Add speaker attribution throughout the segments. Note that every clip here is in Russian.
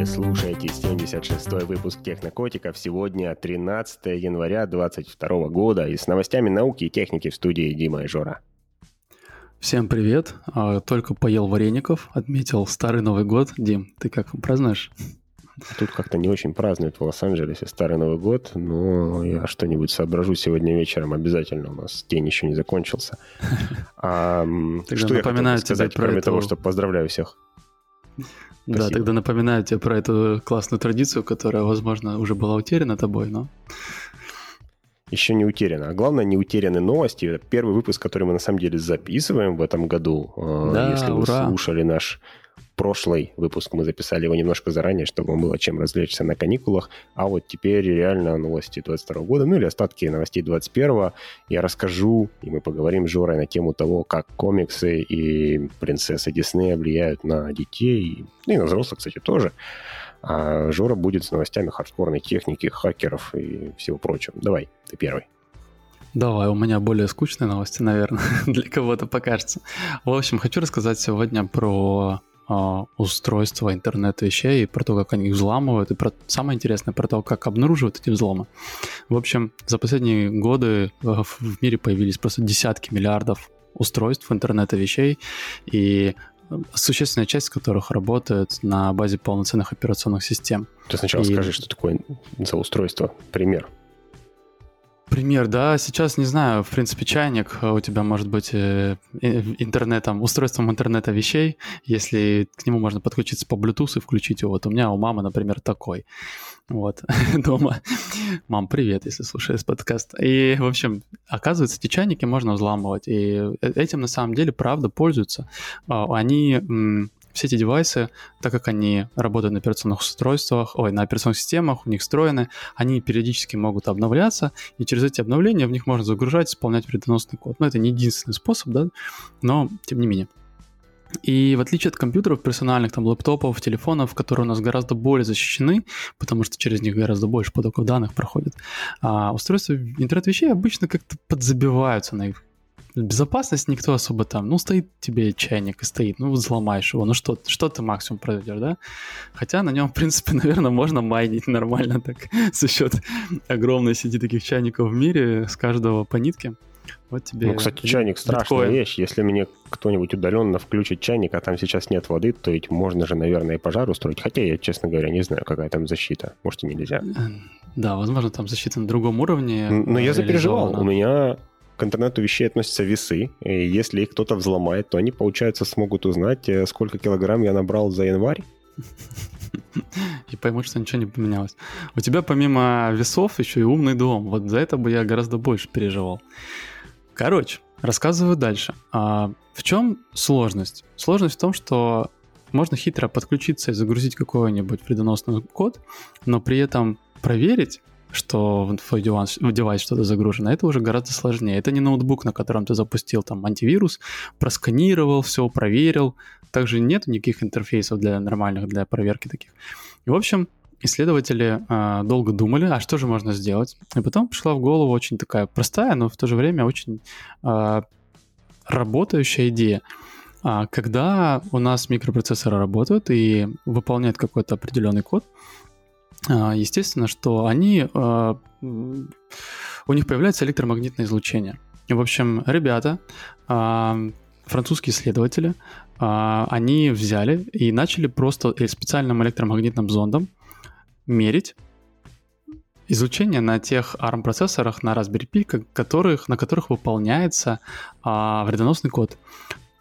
Speaker 1: Вы слушаете 76-й выпуск Технокотиков. Сегодня 13 января 2022 года. И с новостями науки и техники в студии Дима и Жора.
Speaker 2: Всем привет. А, только поел вареников, отметил Старый Новый год. Дим, ты как празднуешь?
Speaker 1: Тут как-то не очень празднуют в Лос-Анджелесе Старый Новый год, но я что-нибудь соображу сегодня вечером обязательно. У нас день еще не закончился. А, что я хотел сказать, кроме того, что поздравляю всех?
Speaker 2: Да, тогда напоминаю тебе про эту классную традицию, которая, возможно, уже была утеряна тобой, но...
Speaker 1: Еще не утеряна. А главное, не утеряны новости. Это первый выпуск, который мы на самом деле записываем в этом году. А, да, Если вы ура. слушали наш прошлый выпуск мы записали его немножко заранее, чтобы было чем развлечься на каникулах. А вот теперь реально новости 22 года, ну или остатки новостей 21 я расскажу, и мы поговорим с Жорой на тему того, как комиксы и принцессы Диснея влияют на детей, ну и на взрослых, кстати, тоже. А Жора будет с новостями хардкорной техники, хакеров и всего прочего. Давай, ты первый.
Speaker 2: Давай, у меня более скучные новости, наверное, для кого-то покажется. В общем, хочу рассказать сегодня про устройства интернет вещей, и про то, как они их взламывают, и про самое интересное про то, как обнаруживают эти взломы. В общем, за последние годы э, в мире появились просто десятки миллиардов устройств интернета вещей, и э, существенная часть которых работает на базе полноценных операционных систем.
Speaker 1: Ты сначала и... скажи, что такое за устройство, пример.
Speaker 2: Пример, да, сейчас не знаю, в принципе, чайник э, у тебя может быть э, интернетом, устройством интернета вещей, если к нему можно подключиться по Bluetooth и включить его. Вот у меня у мамы, например, такой. Вот, дома. Мам, привет, если слушаешь подкаст. И, в общем, оказывается, эти чайники можно взламывать. И э, этим на самом деле, правда, пользуются. А, они все эти девайсы, так как они работают на операционных устройствах, ой, на операционных системах, у них встроены, они периодически могут обновляться, и через эти обновления в них можно загружать, исполнять вредоносный код. Но это не единственный способ, да, но тем не менее. И в отличие от компьютеров персональных, там, лэптопов, телефонов, которые у нас гораздо более защищены, потому что через них гораздо больше потоков данных проходит, а устройства интернет-вещей обычно как-то подзабиваются на их безопасность никто особо там, ну, стоит тебе чайник и стоит, ну, взломаешь его, ну, что, что ты максимум проведешь, да? Хотя на нем, в принципе, наверное, можно майнить нормально так за счет огромной сети таких чайников в мире, с каждого по нитке.
Speaker 1: Вот тебе ну, кстати, чайник страшная биткоин. вещь. Если мне кто-нибудь удаленно включит чайник, а там сейчас нет воды, то ведь можно же, наверное, и пожар устроить. Хотя я, честно говоря, не знаю, какая там защита. Может, и нельзя.
Speaker 2: Да, возможно, там защита на другом уровне.
Speaker 1: Но я запереживал. У меня к интернету вещей относятся весы. И если их кто-то взломает, то они, получается, смогут узнать, э, сколько килограмм я набрал за январь.
Speaker 2: И поймут, что ничего не поменялось. У тебя помимо весов еще и умный дом. Вот за это бы я гораздо больше переживал. Короче, рассказываю дальше. А в чем сложность? Сложность в том, что можно хитро подключиться и загрузить какой-нибудь вредоносный код, но при этом проверить, что в твой девайс, девайс что-то загружено, это уже гораздо сложнее. Это не ноутбук, на котором ты запустил там антивирус, просканировал все, проверил. Также нет никаких интерфейсов для нормальных, для проверки таких. И, в общем, исследователи э, долго думали, а что же можно сделать. И потом пришла в голову очень такая простая, но в то же время очень э, работающая идея. А, когда у нас микропроцессоры работают и выполняют какой-то определенный код, естественно, что они, а, у них появляется электромагнитное излучение. В общем, ребята, а, французские исследователи, они взяли и начали просто специальным электромагнитным зондом мерить излучение на тех ARM-процессорах на Raspberry Pi, которых, на которых выполняется а, вредоносный код.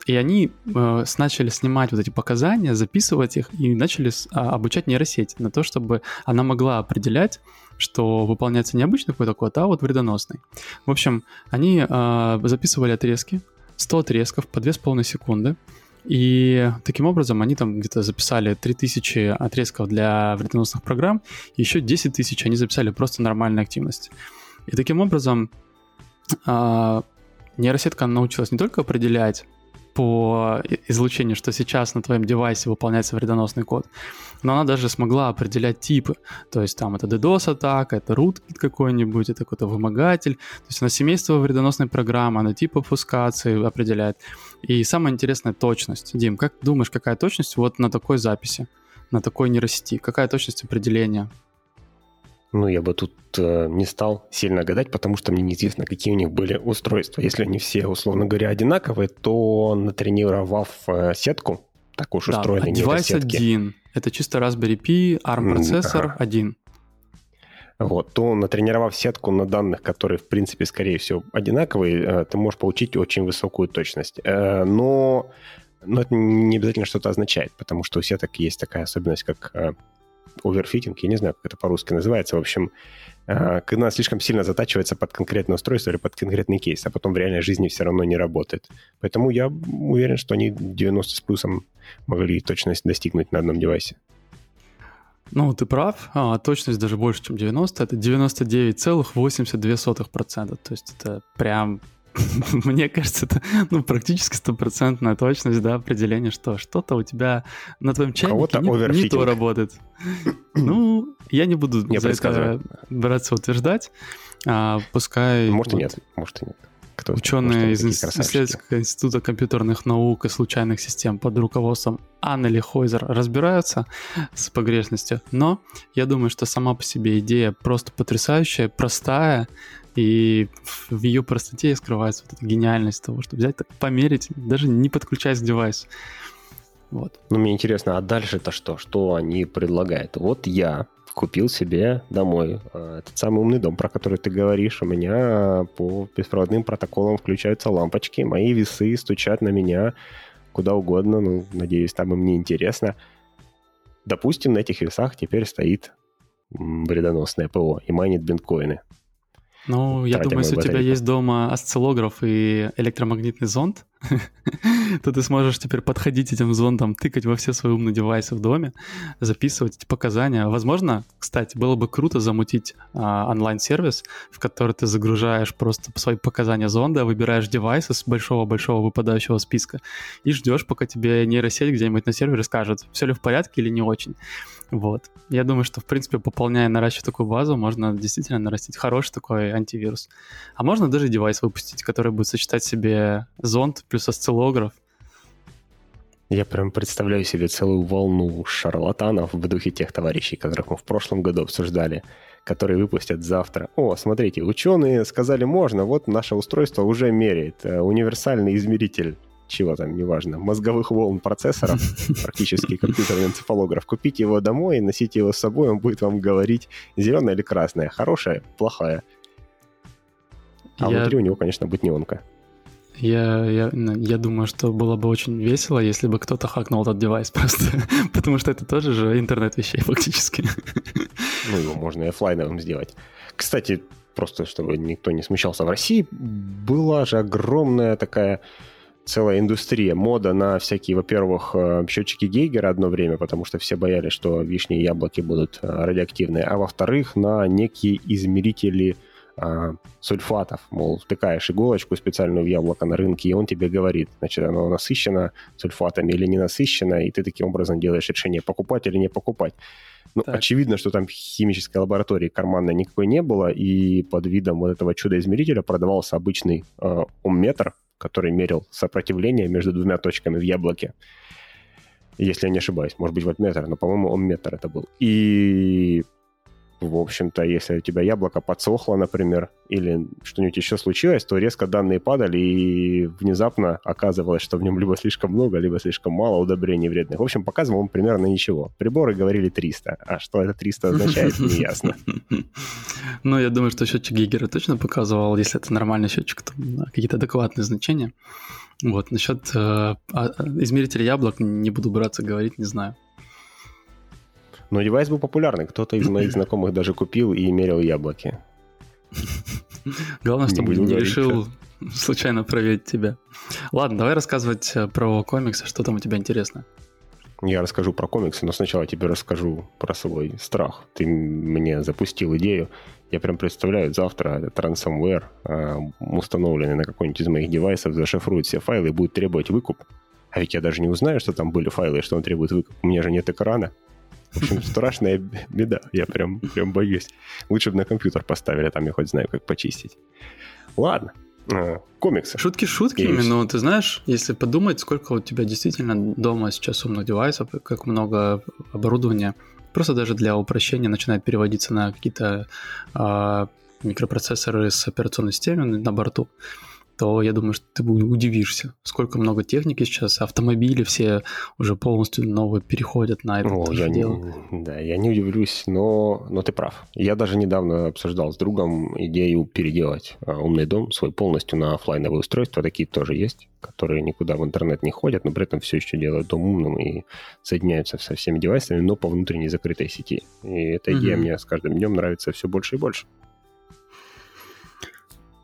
Speaker 2: И они э, начали снимать вот эти показания, записывать их и начали с, а, обучать нейросеть на то, чтобы она могла определять, что выполняется не обычный какой-то код, а вот вредоносный. В общем, они э, записывали отрезки, 100 отрезков по 2,5 секунды, и таким образом они там где-то записали 3000 отрезков для вредоносных программ, еще 10 тысяч они записали просто нормальной активности. И таким образом э, нейросетка научилась не только определять по излучению, что сейчас на твоем девайсе выполняется вредоносный код, но она даже смогла определять типы. То есть там это DDoS-атака, это rootkit какой-нибудь, это какой-то вымогатель. То есть она семейство вредоносной программы, она тип обфускации определяет. И самое интересное — точность. Дим, как думаешь, какая точность вот на такой записи? на такой нейросети? Какая точность определения?
Speaker 1: Ну, я бы тут э, не стал сильно гадать, потому что мне неизвестно, какие у них были устройства. Если они все, условно говоря, одинаковые, то натренировав э, сетку, так уж да, устроенной
Speaker 2: девайс один. Это чисто Raspberry Pi, ARM-процессор ага. один.
Speaker 1: Вот, то натренировав сетку на данных, которые, в принципе, скорее всего, одинаковые, э, ты можешь получить очень высокую точность. Э, но, но это не обязательно что-то означает, потому что у сеток есть такая особенность, как э, оверфитинг, я не знаю, как это по-русски называется. В общем, когда слишком сильно затачивается под конкретное устройство или под конкретный кейс, а потом в реальной жизни все равно не работает. Поэтому я уверен, что они 90 с плюсом могли точность достигнуть на одном девайсе.
Speaker 2: Ну, ты прав. А, точность даже больше, чем 90. Это 99,82%. То есть это прям мне кажется, это ну, практически стопроцентная точность, да, определение, что что-то у тебя на твоем чайнике не, не то работает. Ну, я не буду не за это браться утверждать. А, пускай...
Speaker 1: Может вот, и нет, может и нет.
Speaker 2: Кто Ученые из исследовательского института компьютерных наук и случайных систем под руководством Аннели Хойзер разбираются с погрешностью, но я думаю, что сама по себе идея просто потрясающая, простая, и в ее простоте скрывается вот эта гениальность того, что взять так померить, даже не подключаясь к девайсу. Вот.
Speaker 1: Ну, мне интересно, а дальше-то что? Что они предлагают? Вот я купил себе домой э, этот самый умный дом, про который ты говоришь. У меня по беспроводным протоколам включаются лампочки, мои весы стучат на меня куда угодно. Ну, надеюсь, там им не интересно. Допустим, на этих весах теперь стоит вредоносное ПО и майнит биткоины.
Speaker 2: Ну, я думаю, если у тебя есть дома осциллограф и электромагнитный зонд, то ты сможешь теперь подходить этим зондом, тыкать во все свои умные девайсы в доме, записывать эти показания. Возможно, кстати, было бы круто замутить а, онлайн-сервис, в который ты загружаешь просто свои показания зонда, выбираешь девайсы с большого-большого выпадающего списка и ждешь, пока тебе нейросеть где-нибудь на сервере скажет, все ли в порядке или не очень. Вот. Я думаю, что, в принципе, пополняя, наращивая такую базу, можно действительно нарастить хороший такой антивирус. А можно даже девайс выпустить, который будет сочетать себе зонд плюс осциллограф.
Speaker 1: Я прям представляю себе целую волну шарлатанов в духе тех товарищей, которых мы в прошлом году обсуждали, которые выпустят завтра. О, смотрите, ученые сказали можно, вот наше устройство уже меряет. Э, универсальный измеритель чего там, неважно, мозговых волн процессоров, практически компьютерный энцефалограф. Купите его домой, носите его с собой, он будет вам говорить, зеленая или красная, хорошая, плохая. А я... внутри у него, конечно, будет неонка.
Speaker 2: Я, я, я думаю, что было бы очень весело, если бы кто-то хакнул этот девайс просто, потому что это тоже же интернет вещей фактически.
Speaker 1: Ну, его можно и офлайновым сделать. Кстати, просто чтобы никто не смущался, в России была же огромная такая целая индустрия, мода на всякие, во-первых, э, счетчики Гейгера одно время, потому что все боялись, что вишни и яблоки будут э, радиоактивные, а во-вторых, на некие измерители а, сульфатов. Мол, втыкаешь иголочку специальную в яблоко на рынке, и он тебе говорит, значит, оно насыщено сульфатами или не насыщено, и ты таким образом делаешь решение, покупать или не покупать. Ну, так. очевидно, что там химической лаборатории карманной никакой не было, и под видом вот этого чудо-измерителя продавался обычный э, омметр, который мерил сопротивление между двумя точками в яблоке. Если я не ошибаюсь, может быть, вольтметр, но, по-моему, омметр это был. И в общем-то, если у тебя яблоко подсохло, например, или что-нибудь еще случилось, то резко данные падали, и внезапно оказывалось, что в нем либо слишком много, либо слишком мало удобрений вредных. В общем, показывал он примерно ничего. Приборы говорили 300, а что это 300 означает, не ясно.
Speaker 2: Ну, я думаю, что счетчик Гигера точно показывал, если это нормальный счетчик, то какие-то адекватные значения. Вот, насчет э, а, измерителя яблок не буду браться говорить, не знаю.
Speaker 1: Но девайс был популярный. Кто-то из моих знакомых даже купил и мерил яблоки.
Speaker 2: Главное, чтобы не решил случайно проверить тебя. Ладно, давай рассказывать э, про комиксы, что там у тебя интересно.
Speaker 1: Я расскажу про комиксы, но сначала тебе расскажу про свой страх. Ты мне запустил идею. Я прям представляю, завтра этот ransomware, установленный на какой-нибудь из моих девайсов, зашифрует все файлы и будет требовать выкуп. А ведь я даже не узнаю, что там были файлы и что он требует выкуп. У меня же нет экрана. В общем, страшная беда. Я прям, прям боюсь. Лучше бы на компьютер поставили, там я хоть знаю, как почистить. Ладно. а, комиксы.
Speaker 2: Шутки шутками, но ты знаешь, если подумать, сколько у тебя действительно дома сейчас умных девайсов, как много оборудования, просто даже для упрощения начинает переводиться на какие-то э, микропроцессоры с операционной системой на борту то я думаю, что ты удивишься, сколько много техники сейчас, автомобили все уже полностью новые переходят на это
Speaker 1: О, я дело. Не, да, я не удивлюсь, но, но ты прав. Я даже недавно обсуждал с другом идею переделать а, умный дом свой полностью на офлайновые устройства, такие тоже есть, которые никуда в интернет не ходят, но при этом все еще делают дом умным и соединяются со всеми девайсами, но по внутренней закрытой сети. И эта идея mm-hmm. мне с каждым днем нравится все больше и больше.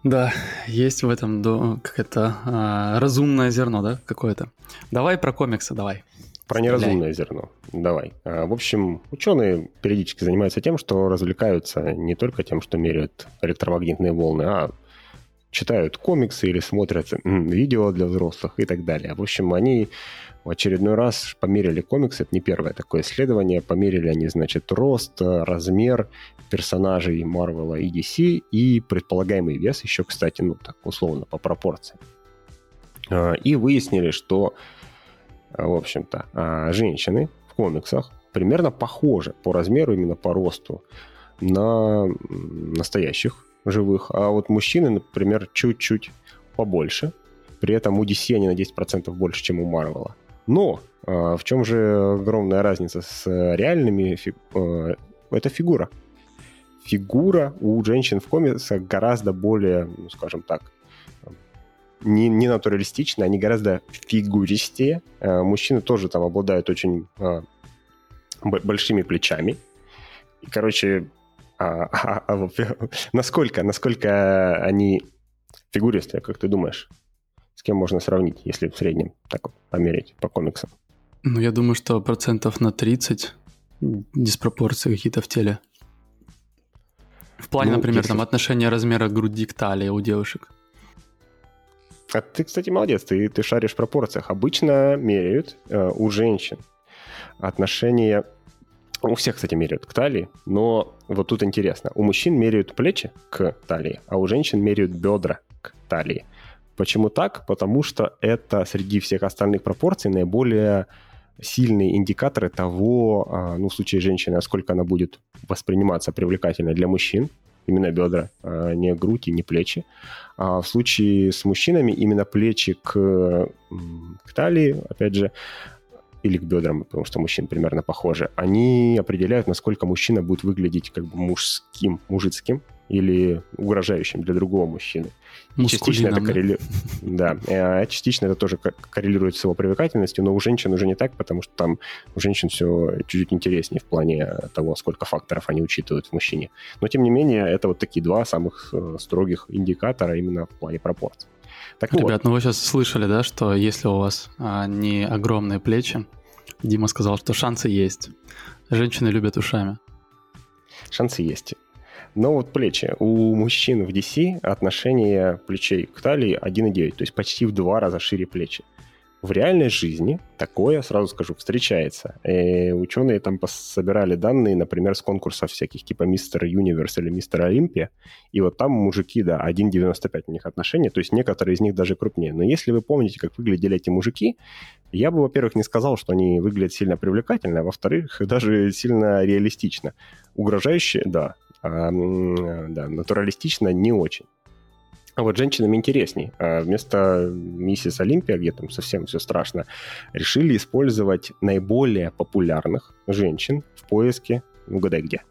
Speaker 2: Да, есть в этом какое-то а, разумное зерно, да, какое-то. Давай про комиксы, давай.
Speaker 1: Про неразумное зерно. Давай. А, в общем, ученые периодически занимаются тем, что развлекаются не только тем, что меряют электромагнитные волны, а читают комиксы или смотрят видео для взрослых и так далее. В общем, они в очередной раз померили комиксы, это не первое такое исследование, померили они, значит, рост, размер персонажей Marvel и DC и предполагаемый вес еще, кстати, ну так условно по пропорциям. А, и выяснили, что, в общем-то, а, женщины в комиксах примерно похожи по размеру, именно по росту, на настоящих живых. А вот мужчины, например, чуть-чуть побольше. При этом у DC они на 10% больше, чем у Марвела. Но э, в чем же огромная разница с реальными? Фи... Э, это фигура. Фигура у женщин в комиксах гораздо более, ну, скажем так, не, не натуралистичная, они гораздо фигуристее. Э, мужчины тоже там обладают очень э, большими плечами. И, короче, а, а, а, насколько, насколько они фигуристые, как ты думаешь? С кем можно сравнить, если в среднем так померить по комиксам?
Speaker 2: Ну, я думаю, что процентов на 30 диспропорции какие-то в теле. В плане, ну, например, если... там отношение размера груди к талии у девушек.
Speaker 1: А ты, кстати, молодец, ты, ты шаришь в пропорциях. Обычно меряют э, у женщин отношение... У всех, кстати, меряют к талии, но вот тут интересно. У мужчин меряют плечи к талии, а у женщин меряют бедра к талии. Почему так? Потому что это среди всех остальных пропорций наиболее сильные индикаторы того, а, ну, в случае женщины, насколько она будет восприниматься привлекательной для мужчин, именно бедра, а не грудь и не плечи. А в случае с мужчинами именно плечи к, к талии, опять же, или к бедрам, потому что мужчин примерно похожи, они определяют, насколько мужчина будет выглядеть как бы мужским, мужицким или угрожающим для другого мужчины. частично это коррели... да, а частично это тоже коррелирует с его привлекательностью, но у женщин уже не так, потому что там у женщин все чуть-чуть интереснее в плане того, сколько факторов они учитывают в мужчине. Но тем не менее, это вот такие два самых э, строгих индикатора именно в плане пропорций.
Speaker 2: Так Ребят, вот. ну вы сейчас слышали, да, что если у вас а, не огромные плечи, Дима сказал, что шансы есть. Женщины любят ушами.
Speaker 1: Шансы есть. Но вот плечи. У мужчин в DC отношение плечей к талии 1,9, то есть почти в два раза шире плечи. В реальной жизни такое, сразу скажу, встречается. И ученые там собирали данные, например, с конкурсов всяких типа Мистер Юниверс или Мистер Олимпия, и вот там мужики, да, 1,95 у них отношения, то есть некоторые из них даже крупнее. Но если вы помните, как выглядели эти мужики, я бы, во-первых, не сказал, что они выглядят сильно привлекательно, а во-вторых, даже сильно реалистично. Угрожающе, да, да, натуралистично не очень. А вот женщинам интересней. А вместо миссис Олимпия, где там совсем все страшно, решили использовать наиболее популярных женщин в поиске угадай где.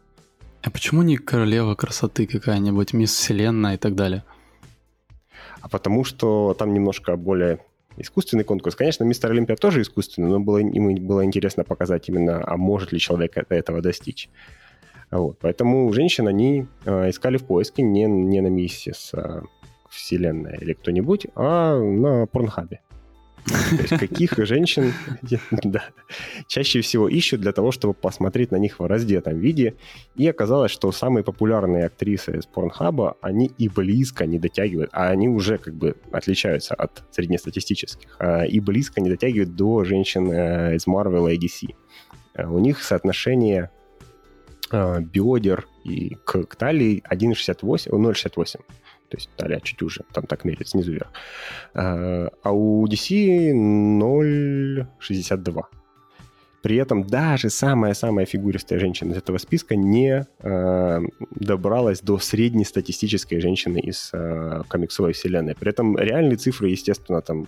Speaker 2: А почему не королева красоты какая-нибудь, мисс Вселенная и так далее?
Speaker 1: А потому что там немножко более искусственный конкурс. Конечно, мистер Олимпия тоже искусственный, но было, ему было интересно показать именно, а может ли человек этого достичь. Вот. Поэтому женщин они э, искали в поиске не, не на миссис э, Вселенная или кто-нибудь, а на Порнхабе. То есть каких женщин да, чаще всего ищут для того, чтобы посмотреть на них в раздетом виде. И оказалось, что самые популярные актрисы из Порнхаба, они и близко не дотягивают, а они уже как бы отличаются от среднестатистических, а и близко не дотягивают до женщин э, из Marvel и DC. Э, у них соотношение биодер и к, к талии 1,68, 0,68. То есть талия чуть уже, там так меряется снизу вверх. А, а у DC 0,62. При этом даже самая-самая фигуристая женщина из этого списка не э, добралась до среднестатистической женщины из э, комиксовой вселенной. При этом реальные цифры, естественно, там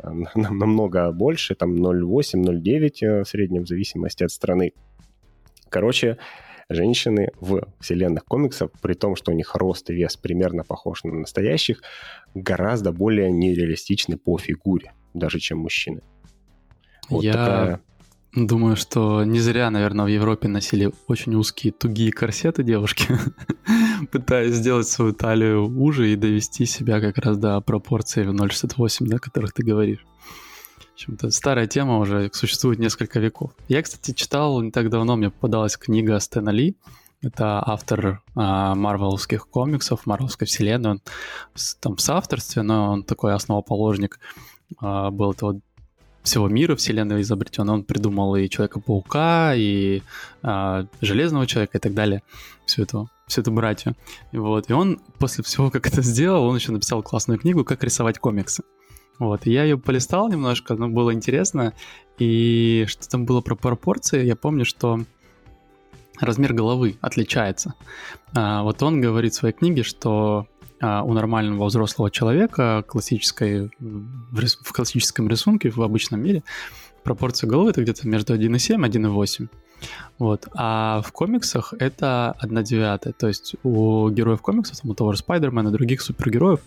Speaker 1: э, намного больше, там 0,8, 0,9 э, в среднем, в зависимости от страны. Короче, женщины в вселенных комиксов, при том, что у них рост и вес примерно похож на настоящих, гораздо более нереалистичны по фигуре, даже чем мужчины.
Speaker 2: Вот Я такая Думаю, что не зря, наверное, в Европе носили очень узкие тугие корсеты девушки, пытаясь сделать свою талию уже и довести себя как раз до пропорции в 0,68, о которых ты говоришь. В общем-то, старая тема уже существует несколько веков. Я, кстати, читал не так давно, мне попадалась книга Стэна Ли. Это автор а, марвеловских комиксов, марвелской вселенной. Он там в соавторстве, но он такой основоположник а, был этого всего мира, вселенной изобретен. Он придумал и Человека-паука, и а, Железного Человека и так далее. Всю эту, всю эту братью. И, вот. и он после всего, как это сделал, он еще написал классную книгу «Как рисовать комиксы». Вот, я ее полистал немножко, но было интересно. И что там было про пропорции, я помню, что размер головы отличается. А, вот он говорит в своей книге, что а, у нормального взрослого человека классической, в классическом рисунке, в обычном мире, пропорция головы это где-то между 1,7 и 1,8. Вот. А в комиксах это 1 девятая. То есть у героев комиксов, там, у того же Спайдермена других супергероев,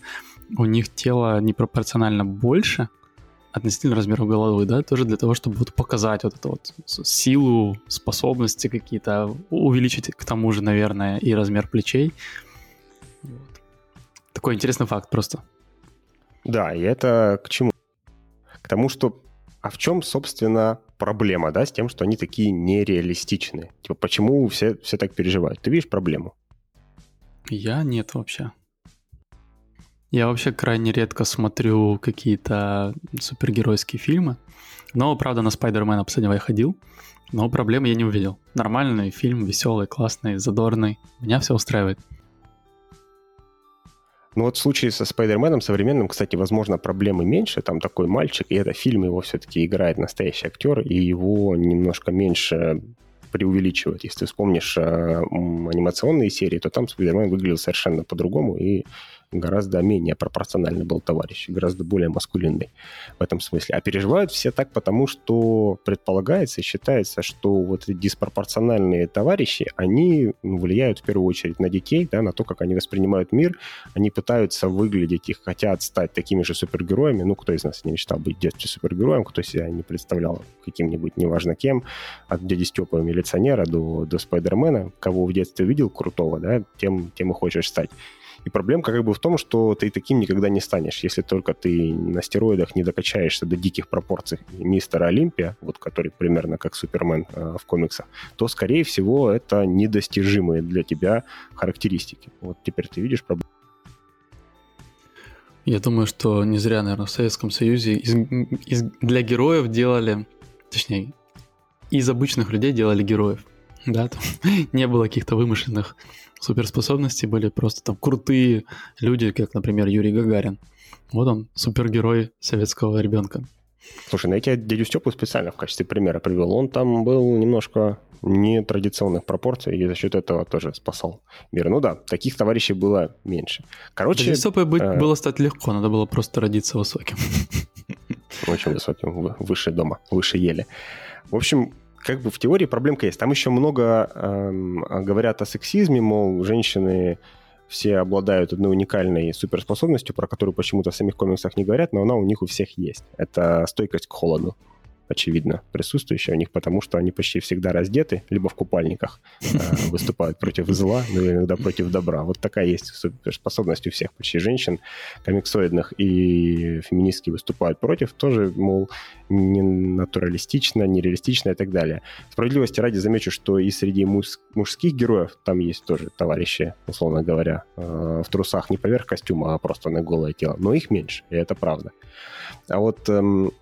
Speaker 2: у них тело непропорционально больше относительно размера головы, да, тоже для того, чтобы вот показать вот эту вот силу, способности какие-то, увеличить к тому же, наверное, и размер плечей. Такой интересный факт просто.
Speaker 1: Да, и это к чему? К тому, что а в чем, собственно, проблема, да, с тем, что они такие нереалистичные? Типа, почему все, все так переживают? Ты видишь проблему?
Speaker 2: Я нет вообще. Я вообще крайне редко смотрю какие-то супергеройские фильмы. Но, правда, на Спайдермена последнего я ходил, но проблемы я не увидел. Нормальный фильм, веселый, классный, задорный. Меня все устраивает.
Speaker 1: Ну вот в случае со Спайдерменом современным, кстати, возможно, проблемы меньше. Там такой мальчик, и это фильм его все-таки играет настоящий актер, и его немножко меньше преувеличивать. Если вспомнишь э, анимационные серии, то там Спайдермен выглядел совершенно по-другому, и гораздо менее пропорциональный был товарищ, гораздо более маскулинный в этом смысле. А переживают все так потому, что предполагается и считается, что вот эти диспропорциональные товарищи, они влияют в первую очередь на детей, да, на то, как они воспринимают мир. Они пытаются выглядеть, их хотят стать такими же супергероями. Ну, кто из нас не мечтал быть в детстве супергероем, кто себя не представлял каким-нибудь, неважно кем, от дяди Степа милиционера до, до Спайдермена, кого в детстве видел крутого, да, тем, тем и хочешь стать. И проблемка как бы в том, что ты таким никогда не станешь, если только ты на стероидах не докачаешься до диких пропорций мистера Олимпия, вот который примерно как Супермен э, в комиксах, то, скорее всего, это недостижимые для тебя характеристики. Вот теперь ты видишь проблему.
Speaker 2: Я думаю, что не зря, наверное, в Советском Союзе из, из, для героев делали, точнее, из обычных людей делали героев. Да, там не было каких-то вымышленных суперспособности были просто там крутые люди, как, например, Юрий Гагарин. Вот он, супергерой советского ребенка.
Speaker 1: Слушай, ну я тебя дядю Степу специально в качестве примера привел. Он там был немножко нетрадиционных пропорций, и за счет этого тоже спасал мир. Ну да, таких товарищей было меньше. Короче...
Speaker 2: Дядю Степой быть, э... было стать легко, надо было просто родиться высоким.
Speaker 1: Очень высоким, выше дома, выше ели. В общем, как бы в теории проблемка есть. Там еще много эм, говорят о сексизме, мол, женщины все обладают одной уникальной суперспособностью, про которую почему-то в самих комиксах не говорят, но она у них у всех есть. Это стойкость к холоду очевидно, присутствующие у них, потому что они почти всегда раздеты, либо в купальниках э, выступают против зла, ну иногда против добра. Вот такая есть суперспособность у всех почти женщин комиксоидных, и феминистки выступают против, тоже, мол, не натуралистично, нереалистично и так далее. Справедливости ради замечу, что и среди муж- мужских героев там есть тоже товарищи, условно говоря, э, в трусах не поверх костюма, а просто на голое тело, но их меньше, и это правда. А вот эм,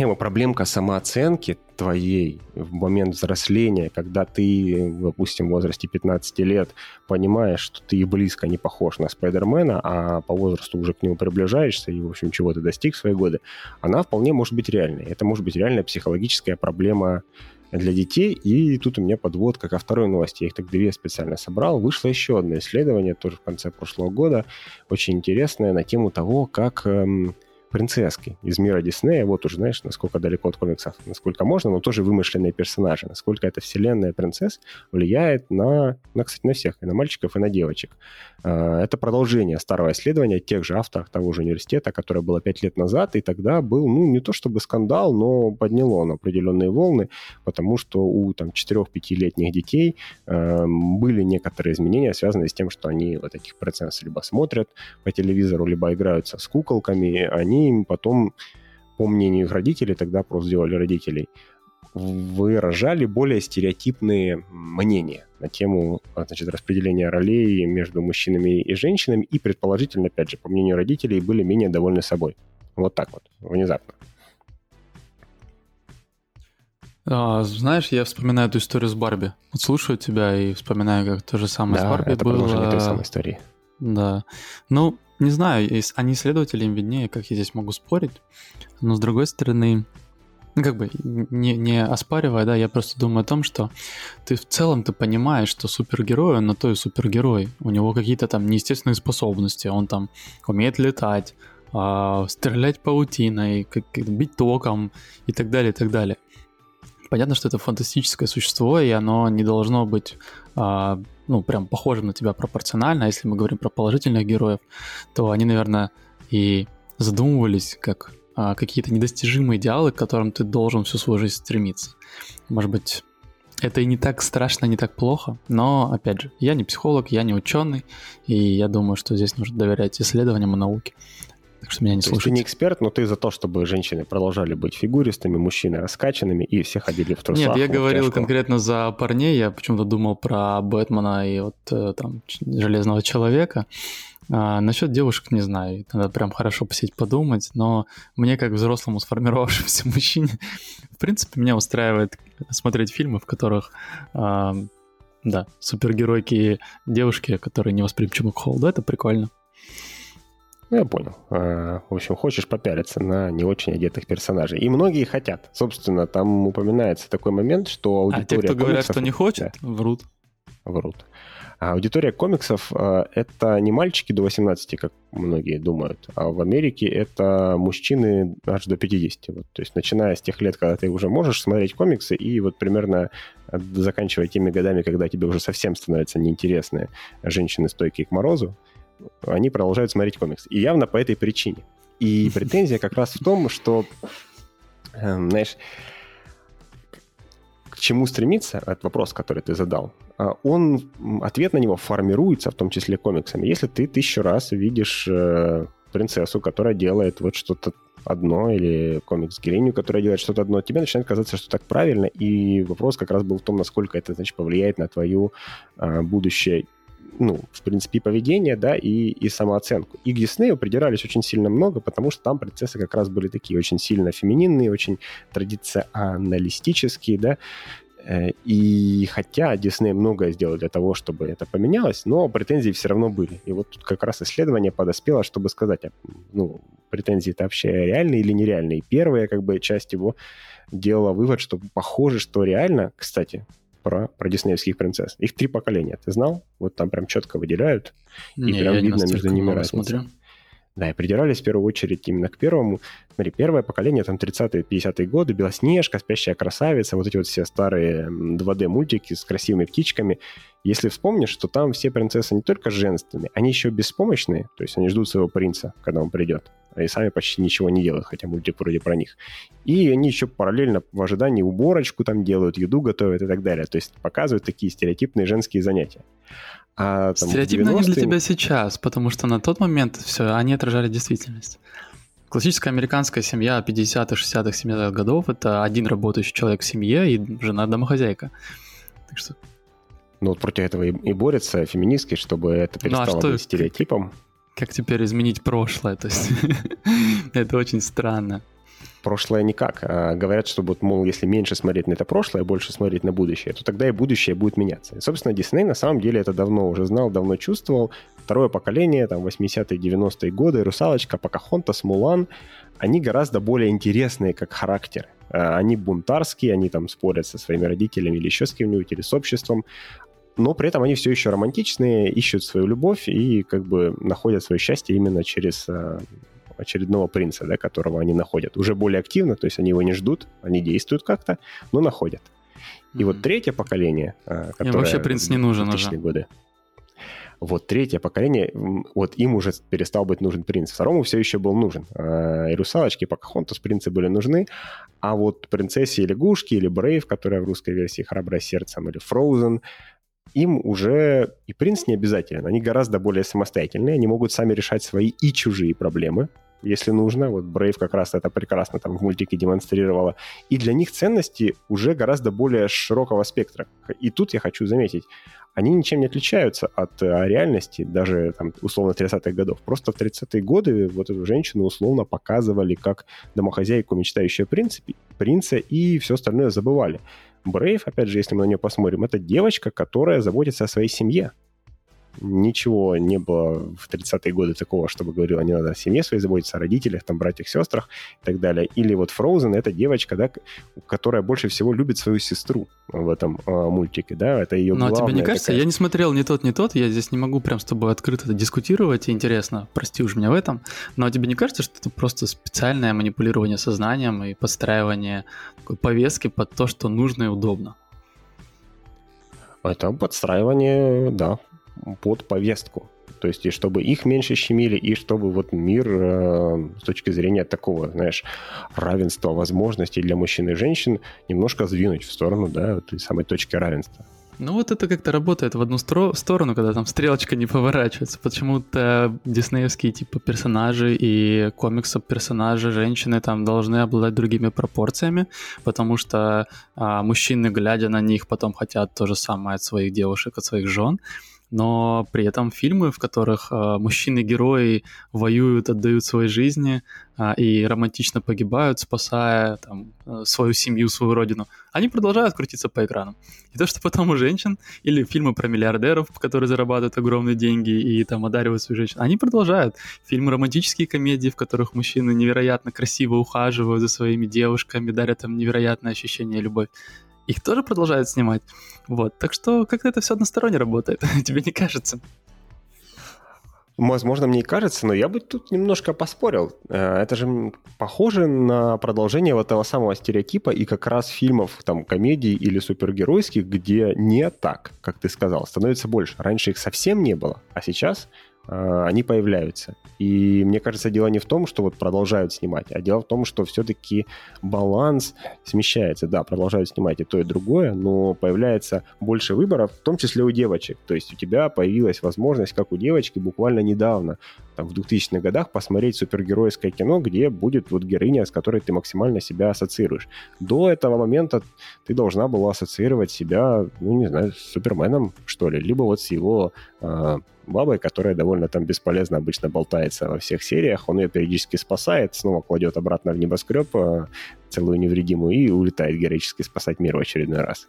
Speaker 1: Тема проблемка самооценки твоей, в момент взросления, когда ты, допустим, в возрасте 15 лет понимаешь, что ты и близко не похож на Спайдермена, а по возрасту уже к нему приближаешься и, в общем, чего ты достиг в свои годы, она вполне может быть реальной. Это может быть реальная психологическая проблема для детей. И тут у меня подводка ко второй новости. Я их так две специально собрал. Вышло еще одно исследование, тоже в конце прошлого года, очень интересное, на тему того, как эм, принцесски из мира Диснея, вот уже знаешь, насколько далеко от комиксов, насколько можно, но тоже вымышленные персонажи, насколько эта вселенная принцесс влияет на, на, кстати, на всех, и на мальчиков, и на девочек. А, это продолжение старого исследования тех же авторов того же университета, которое было пять лет назад, и тогда был, ну, не то чтобы скандал, но подняло он определенные волны, потому что у там 4-5-летних детей э, были некоторые изменения, связанные с тем, что они вот этих принцесс либо смотрят по телевизору, либо играются с куколками, они потом, по мнению их родителей, тогда просто сделали родителей, выражали более стереотипные мнения на тему значит, распределения ролей между мужчинами и женщинами, и предположительно, опять же, по мнению родителей, были менее довольны собой. Вот так вот, внезапно.
Speaker 2: А, знаешь, я вспоминаю эту историю с Барби. Вот слушаю тебя и вспоминаю, как то же самое
Speaker 1: да,
Speaker 2: с Барби
Speaker 1: это
Speaker 2: было.
Speaker 1: продолжение той самой истории.
Speaker 2: Да. Ну, не знаю, они исследователи, им виднее, как я здесь могу спорить. Но с другой стороны, ну, как бы не, не оспаривая, да, я просто думаю о том, что ты в целом ты понимаешь, что супергерой, он на то и супергерой. У него какие-то там неестественные способности, он там умеет летать, э, стрелять паутиной, как, бить током и так далее, и так далее. Понятно, что это фантастическое существо, и оно не должно быть, э, ну, прям похоже на тебя пропорционально. А если мы говорим про положительных героев, то они, наверное, и задумывались как а, какие-то недостижимые идеалы, к которым ты должен всю свою жизнь стремиться. Может быть, это и не так страшно, не так плохо, но, опять же, я не психолог, я не ученый, и я думаю, что здесь нужно доверять исследованиям и науке. Так что меня не слушайте.
Speaker 1: Ты не эксперт, но ты за то, чтобы женщины продолжали быть фигуристами, мужчины раскачанными и все ходили в трусах.
Speaker 2: Нет, я говорил тяжко. конкретно за парней, я почему-то думал про Бэтмена и вот э, там Железного Человека. А, насчет девушек не знаю, надо прям хорошо посидеть подумать, но мне как взрослому сформировавшемуся мужчине, в принципе, меня устраивает смотреть фильмы, в которых, а, да, супергеройки девушки, которые не восприимчивы к холоду, это прикольно.
Speaker 1: Ну, я понял. А, в общем, хочешь попялиться на не очень одетых персонажей. И многие хотят. Собственно, там упоминается такой момент, что
Speaker 2: аудитория... А те, кто комиксов... говорят, что не хочет, да. врут.
Speaker 1: Врут. А аудитория комиксов э, это не мальчики до 18, как многие думают, а в Америке это мужчины аж до 50. Вот, то есть начиная с тех лет, когда ты уже можешь смотреть комиксы, и вот примерно заканчивая теми годами, когда тебе уже совсем становятся неинтересны женщины, стойкие к морозу, они продолжают смотреть комиксы. И явно по этой причине. И претензия как раз в том, что, э, знаешь, к чему стремиться, этот вопрос, который ты задал, а, он, ответ на него формируется, в том числе комиксами. Если ты тысячу раз видишь э, принцессу, которая делает вот что-то одно, или комикс-героиню, которая делает что-то одно, тебе начинает казаться, что так правильно, и вопрос как раз был в том, насколько это, значит, повлияет на твою э, будущее ну, в принципе, поведение, да, и, и самооценку. И к Диснею придирались очень сильно много, потому что там принцессы как раз были такие очень сильно фемининные, очень традиционалистические, да, э, и хотя Дисней многое сделал для того, чтобы это поменялось, но претензии все равно были. И вот тут как раз исследование подоспело, чтобы сказать, а, ну, претензии это вообще реальные или нереальные. И первая как бы часть его делала вывод, что похоже, что реально, кстати, про, про диснеевских принцесс. Их три поколения, ты знал? Вот там прям четко выделяют,
Speaker 2: не, и прям видно между ними разницу. Смотрю.
Speaker 1: Да, и придирались в первую очередь именно к первому. Смотри, первое поколение, там 30-е, 50-е годы, Белоснежка, Спящая красавица, вот эти вот все старые 2D-мультики с красивыми птичками. Если вспомнишь, что там все принцессы не только женственные, они еще беспомощные, то есть они ждут своего принца, когда он придет и сами почти ничего не делают, хотя мультик вроде про них. И они еще параллельно в ожидании уборочку там делают, еду готовят и так далее. То есть показывают такие стереотипные женские занятия.
Speaker 2: А, там, Стереотипно они для тебя сейчас, потому что на тот момент все, они отражали действительность. Классическая американская семья 50-х, 60-х, 70-х годов – это один работающий человек в семье и жена-домохозяйка. Так что...
Speaker 1: Ну вот против этого и, и борются феминистки, чтобы это перестало ну, а что... быть стереотипом
Speaker 2: как теперь изменить прошлое, то есть это очень странно.
Speaker 1: Прошлое никак. А говорят, что вот, мол, если меньше смотреть на это прошлое, больше смотреть на будущее, то тогда и будущее будет меняться. И, собственно, Дисней на самом деле это давно уже знал, давно чувствовал. Второе поколение, там, 80-е, 90-е годы, Русалочка, Покахонтас, Мулан, они гораздо более интересные как характер. А, они бунтарские, они там спорят со своими родителями или еще с кем-нибудь, или с обществом но при этом они все еще романтичные, ищут свою любовь и как бы находят свое счастье именно через а, очередного принца, да, которого они находят. Уже более активно, то есть они его не ждут, они действуют как-то, но находят. И mm-hmm. вот третье поколение, а, которое...
Speaker 2: Им вообще принц не нужен уже.
Speaker 1: годы. Вот третье поколение, вот им уже перестал быть нужен принц. Второму все еще был нужен. А, и русалочки, и Покахонтас принцы были нужны, а вот принцессе и лягушки, или Брейв, которая в русской версии «Храброе сердцем», или Frozen, им уже и принц не обязателен. Они гораздо более самостоятельные, они могут сами решать свои и чужие проблемы, если нужно. Вот Брейв как раз это прекрасно там в мультике демонстрировала. И для них ценности уже гораздо более широкого спектра. И тут я хочу заметить, они ничем не отличаются от э, реальности, даже там, условно 30-х годов. Просто в 30-е годы вот эту женщину условно показывали как домохозяйку, мечтающую о принципе, принца, и все остальное забывали. Брейв, опять же, если мы на нее посмотрим, это девочка, которая заботится о своей семье ничего не было в 30-е годы такого, чтобы говорила, не надо о семье своей заботиться, о родителях, там, братьях, сестрах и так далее. Или вот Frozen — это девочка, да, которая больше всего любит свою сестру в этом э, мультике, да, это ее
Speaker 2: Ну,
Speaker 1: а
Speaker 2: тебе не кажется? Такая... Я не смотрел ни тот, ни тот, я здесь не могу прям с тобой открыто дискутировать, интересно, прости уж меня в этом, но тебе не кажется, что это просто специальное манипулирование сознанием и подстраивание такой повестки под то, что нужно и удобно?
Speaker 1: Это подстраивание, да, под повестку. То есть, и чтобы их меньше щемили, и чтобы вот мир э, с точки зрения такого, знаешь, равенства возможностей для мужчин и женщин немножко сдвинуть в сторону, да, той самой точки равенства.
Speaker 2: Ну вот это как-то работает в одну стро- сторону, когда там стрелочка не поворачивается. Почему-то диснеевские типа персонажи и комиксов персонажи женщины там должны обладать другими пропорциями, потому что а, мужчины, глядя на них, потом хотят то же самое от своих девушек, от своих жен но при этом фильмы, в которых э, мужчины-герои воюют, отдают свои жизни э, и романтично погибают, спасая там, э, свою семью, свою родину, они продолжают крутиться по экранам. И то, что потом у женщин, или фильмы про миллиардеров, которые зарабатывают огромные деньги и там одаривают свою женщину, они продолжают. Фильмы романтические комедии, в которых мужчины невероятно красиво ухаживают за своими девушками, дарят им невероятное ощущение любовь их тоже продолжают снимать. Вот, так что как-то это все односторонне работает, тебе не кажется?
Speaker 1: Возможно, мне и кажется, но я бы тут немножко поспорил. Э, это же похоже на продолжение вот этого самого стереотипа и как раз фильмов, там, комедий или супергеройских, где не так, как ты сказал, становится больше. Раньше их совсем не было, а сейчас они появляются. И мне кажется, дело не в том, что вот продолжают снимать, а дело в том, что все-таки баланс смещается. Да, продолжают снимать и то, и другое, но появляется больше выборов, в том числе у девочек. То есть у тебя появилась возможность, как у девочки, буквально недавно, там, в 2000-х годах, посмотреть супергеройское кино, где будет вот героиня, с которой ты максимально себя ассоциируешь. До этого момента ты должна была ассоциировать себя, ну, не знаю, с Суперменом, что ли, либо вот с его э, бабой, которая довольно там бесполезно обычно болтается во всех сериях. Он ее периодически спасает, снова кладет обратно в небоскреб, э, целую невредимую, и улетает героически спасать мир в очередной раз.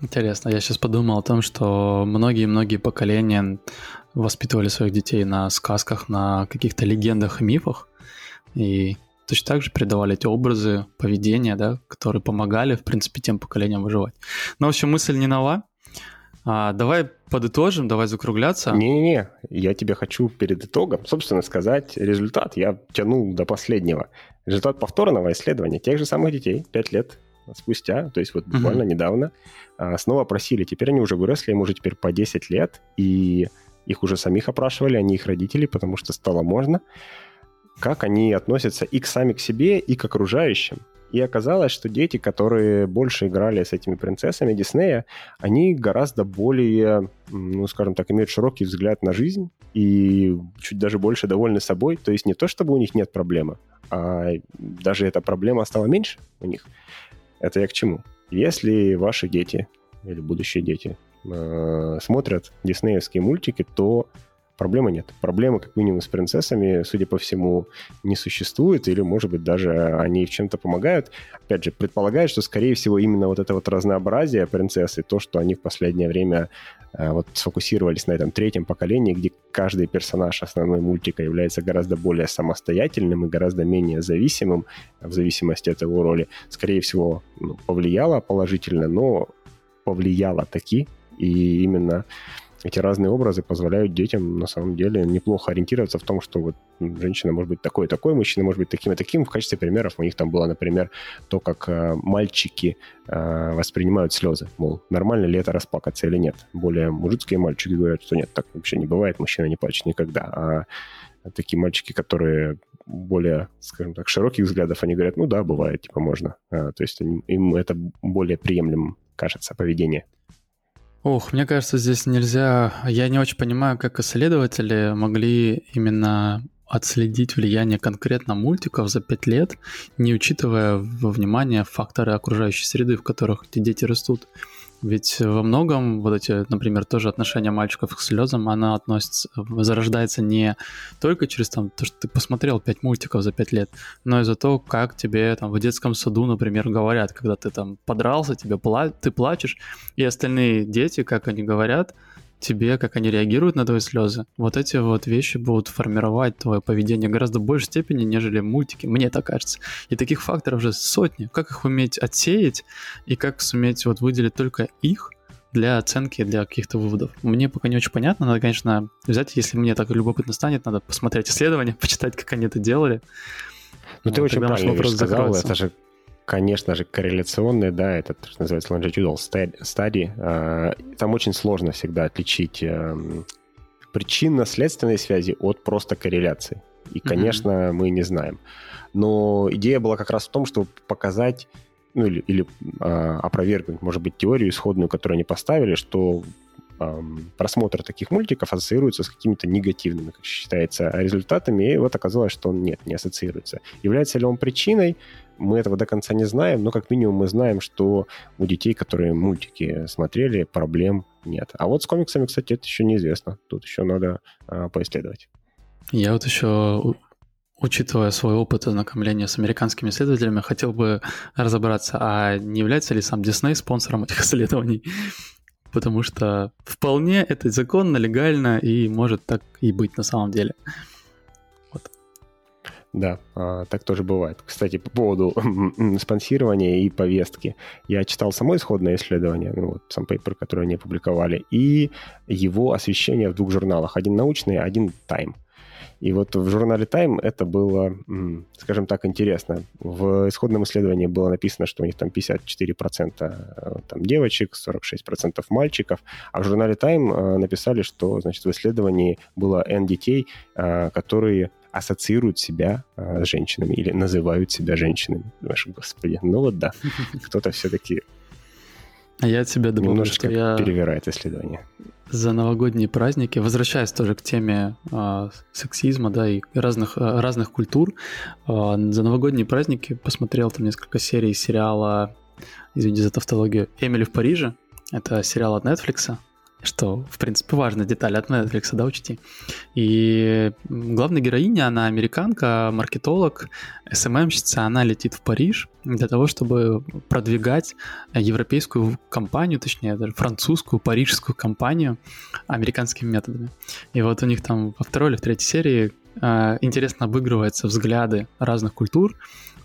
Speaker 2: Интересно, я сейчас подумал о том, что многие-многие поколения воспитывали своих детей на сказках, на каких-то легендах и мифах, и точно так же передавали эти образы поведения, да, которые помогали, в принципе, тем поколениям выживать. Но, в общем, мысль не нова, а, давай подытожим, давай закругляться.
Speaker 1: Не-не-не, я тебе хочу перед итогом, собственно, сказать результат. Я тянул до последнего. Результат повторного исследования тех же самых детей, 5 лет спустя, то есть вот буквально uh-huh. недавно, а, снова просили. Теперь они уже выросли, им уже теперь по 10 лет, и их уже самих опрашивали, они их родители, потому что стало можно. Как они относятся и к сами к себе, и к окружающим. И оказалось, что дети, которые больше играли с этими принцессами Диснея, они гораздо более, ну, скажем так, имеют широкий взгляд на жизнь и чуть даже больше довольны собой. То есть не то, чтобы у них нет проблемы, а даже эта проблема стала меньше у них. Это я к чему? Если ваши дети или будущие дети э, смотрят диснеевские мультики, то Проблемы нет. Проблемы, как минимум, с принцессами, судя по всему, не существует, или, может быть, даже они в чем-то помогают. Опять же, предполагают, что, скорее всего, именно вот это вот разнообразие принцессы, то, что они в последнее время э, вот сфокусировались на этом третьем поколении, где каждый персонаж основной мультика является гораздо более самостоятельным и гораздо менее зависимым в зависимости от его роли, скорее всего, ну, повлияло положительно, но повлияло таки, и именно эти разные образы позволяют детям на самом деле неплохо ориентироваться в том, что вот женщина может быть такой и такой, мужчина может быть таким и таким. В качестве примеров у них там было, например, то, как э, мальчики э, воспринимают слезы. Мол, нормально ли это расплакаться или нет. Более мужицкие мальчики говорят, что нет, так вообще не бывает, мужчина не плачет никогда. А такие мальчики, которые более, скажем так, широких взглядов, они говорят, ну да, бывает, типа можно. А, то есть им, это более приемлемым кажется поведение.
Speaker 2: Ох, мне кажется, здесь нельзя... Я не очень понимаю, как исследователи могли именно отследить влияние конкретно мультиков за пять лет, не учитывая во внимание факторы окружающей среды, в которых эти дети растут. Ведь во многом вот эти, например, тоже отношения мальчиков к слезам, она относится, зарождается не только через там, то, что ты посмотрел пять мультиков за пять лет, но и за то, как тебе там в детском саду, например, говорят, когда ты там подрался, тебе пла- ты плачешь, и остальные дети, как они говорят, тебе, как они реагируют на твои слезы, вот эти вот вещи будут формировать твое поведение гораздо большей степени, нежели мультики, мне так кажется. И таких факторов уже сотни. Как их уметь отсеять и как суметь вот выделить только их для оценки, для каких-то выводов. Мне пока не очень понятно, надо, конечно, взять, если мне так любопытно станет, надо посмотреть исследования, почитать, как они это делали.
Speaker 1: Ну, вот, ты очень правильно сказал, закроется. это же конечно же, корреляционные, да, это что называется longitudinal study. А, там очень сложно всегда отличить эм, причинно-следственные связи от просто корреляции. И, конечно, mm-hmm. мы не знаем. Но идея была как раз в том, чтобы показать, ну или, или э, опровергнуть, может быть, теорию исходную, которую они поставили, что просмотр таких мультиков ассоциируется с какими-то негативными, как считается, результатами, и вот оказалось, что он нет, не ассоциируется. Является ли он причиной? Мы этого до конца не знаем, но как минимум мы знаем, что у детей, которые мультики смотрели, проблем нет. А вот с комиксами, кстати, это еще неизвестно. Тут еще надо а, поисследовать.
Speaker 2: Я вот еще учитывая свой опыт ознакомления с американскими исследователями, хотел бы разобраться, а не является ли сам Дисней спонсором этих исследований? Потому что вполне это законно, легально и может так и быть на самом деле.
Speaker 1: Да, а, так тоже бывает. Кстати, по поводу спонсирования и повестки. Я читал само исходное исследование, ну, вот сам пейпер, который они опубликовали, и его освещение в двух журналах. Один научный, один Time. И вот в журнале Time это было, скажем так, интересно. В исходном исследовании было написано, что у них там 54% э, там, девочек, 46% мальчиков, а в журнале Time э, написали, что значит, в исследовании было N детей, э, которые ассоциируют себя с женщинами или называют себя женщинами. Думаешь, господи, ну вот да, кто-то все-таки
Speaker 2: а я тебе добавлю, что я...
Speaker 1: перевирает исследование.
Speaker 2: За новогодние праздники, возвращаясь тоже к теме э, сексизма, да, и разных, э, разных культур, э, за новогодние праздники посмотрел там несколько серий сериала, извините за тавтологию, «Эмили в Париже». Это сериал от Netflix, что, в принципе, важная деталь от Netflix, да, учти. И главная героиня, она американка, маркетолог, СММщица, она летит в Париж для того, чтобы продвигать европейскую компанию, точнее, даже французскую, парижскую компанию американскими методами. И вот у них там во второй или в третьей серии э, интересно обыгрываются взгляды разных культур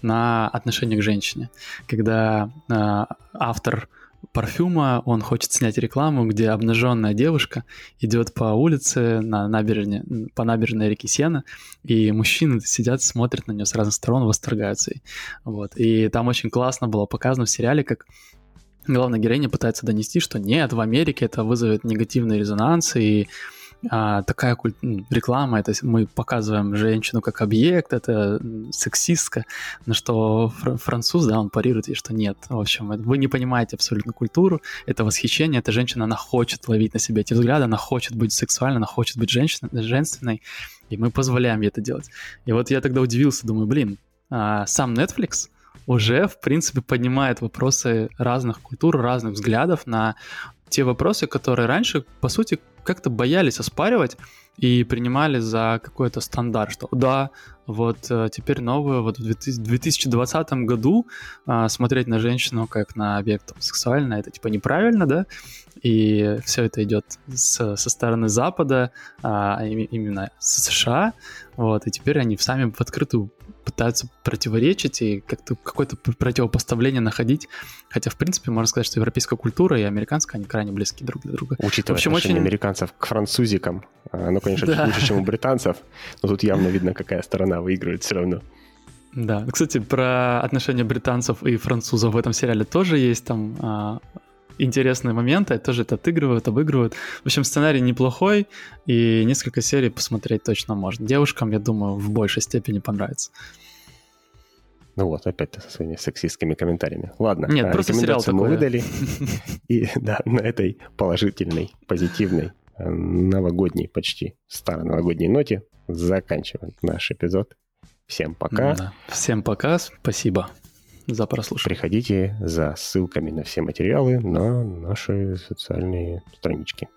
Speaker 2: на отношение к женщине, когда э, автор парфюма, он хочет снять рекламу, где обнаженная девушка идет по улице на набережной, по набережной реки Сена, и мужчины сидят, смотрят на нее с разных сторон, восторгаются. Вот. И там очень классно было показано в сериале, как главная героиня пытается донести, что нет, в Америке это вызовет негативный резонанс, и а, такая куль... реклама, это мы показываем женщину как объект, это сексистка, на что фр- француз, да, он парирует, и что нет. В общем, вы не понимаете абсолютно культуру, это восхищение, эта женщина, она хочет ловить на себе эти взгляды, она хочет быть сексуальной, она хочет быть женщиной, женственной, и мы позволяем ей это делать. И вот я тогда удивился, думаю, блин, а, сам Netflix уже, в принципе, поднимает вопросы разных культур, разных взглядов на те вопросы, которые раньше, по сути, как-то боялись оспаривать и принимали за какой-то стандарт, что да, вот э, теперь новое, вот в 2020 году а, смотреть на женщину как на объект сексуально, это типа неправильно, да, и все это идет с, со стороны Запада, а, именно с США, вот, и теперь они сами в открытую пытаются противоречить и как-то какое-то противопоставление находить, хотя, в принципе, можно сказать, что европейская культура и американская, они крайне близки друг для друга.
Speaker 1: Учитывая в общем, очень... американцев к французикам, а, ну, конечно, да. лучше, чем у британцев, но тут явно видно, какая сторона выигрывает все равно.
Speaker 2: Да, кстати, про отношения британцев и французов в этом сериале тоже есть там а, интересные моменты, тоже это отыгрывают, обыгрывают. В общем, сценарий неплохой, и несколько серий посмотреть точно можно. Девушкам, я думаю, в большей степени понравится.
Speaker 1: Ну вот, опять со своими сексистскими комментариями. Ладно,
Speaker 2: Нет, а, просто сериал такой.
Speaker 1: мы выдали. И да, на этой положительной, позитивной, новогодней, почти старой новогодней ноте заканчиваем наш эпизод. Всем пока. Да.
Speaker 2: Всем пока, спасибо за прослушивание.
Speaker 1: Приходите за ссылками на все материалы на наши социальные странички.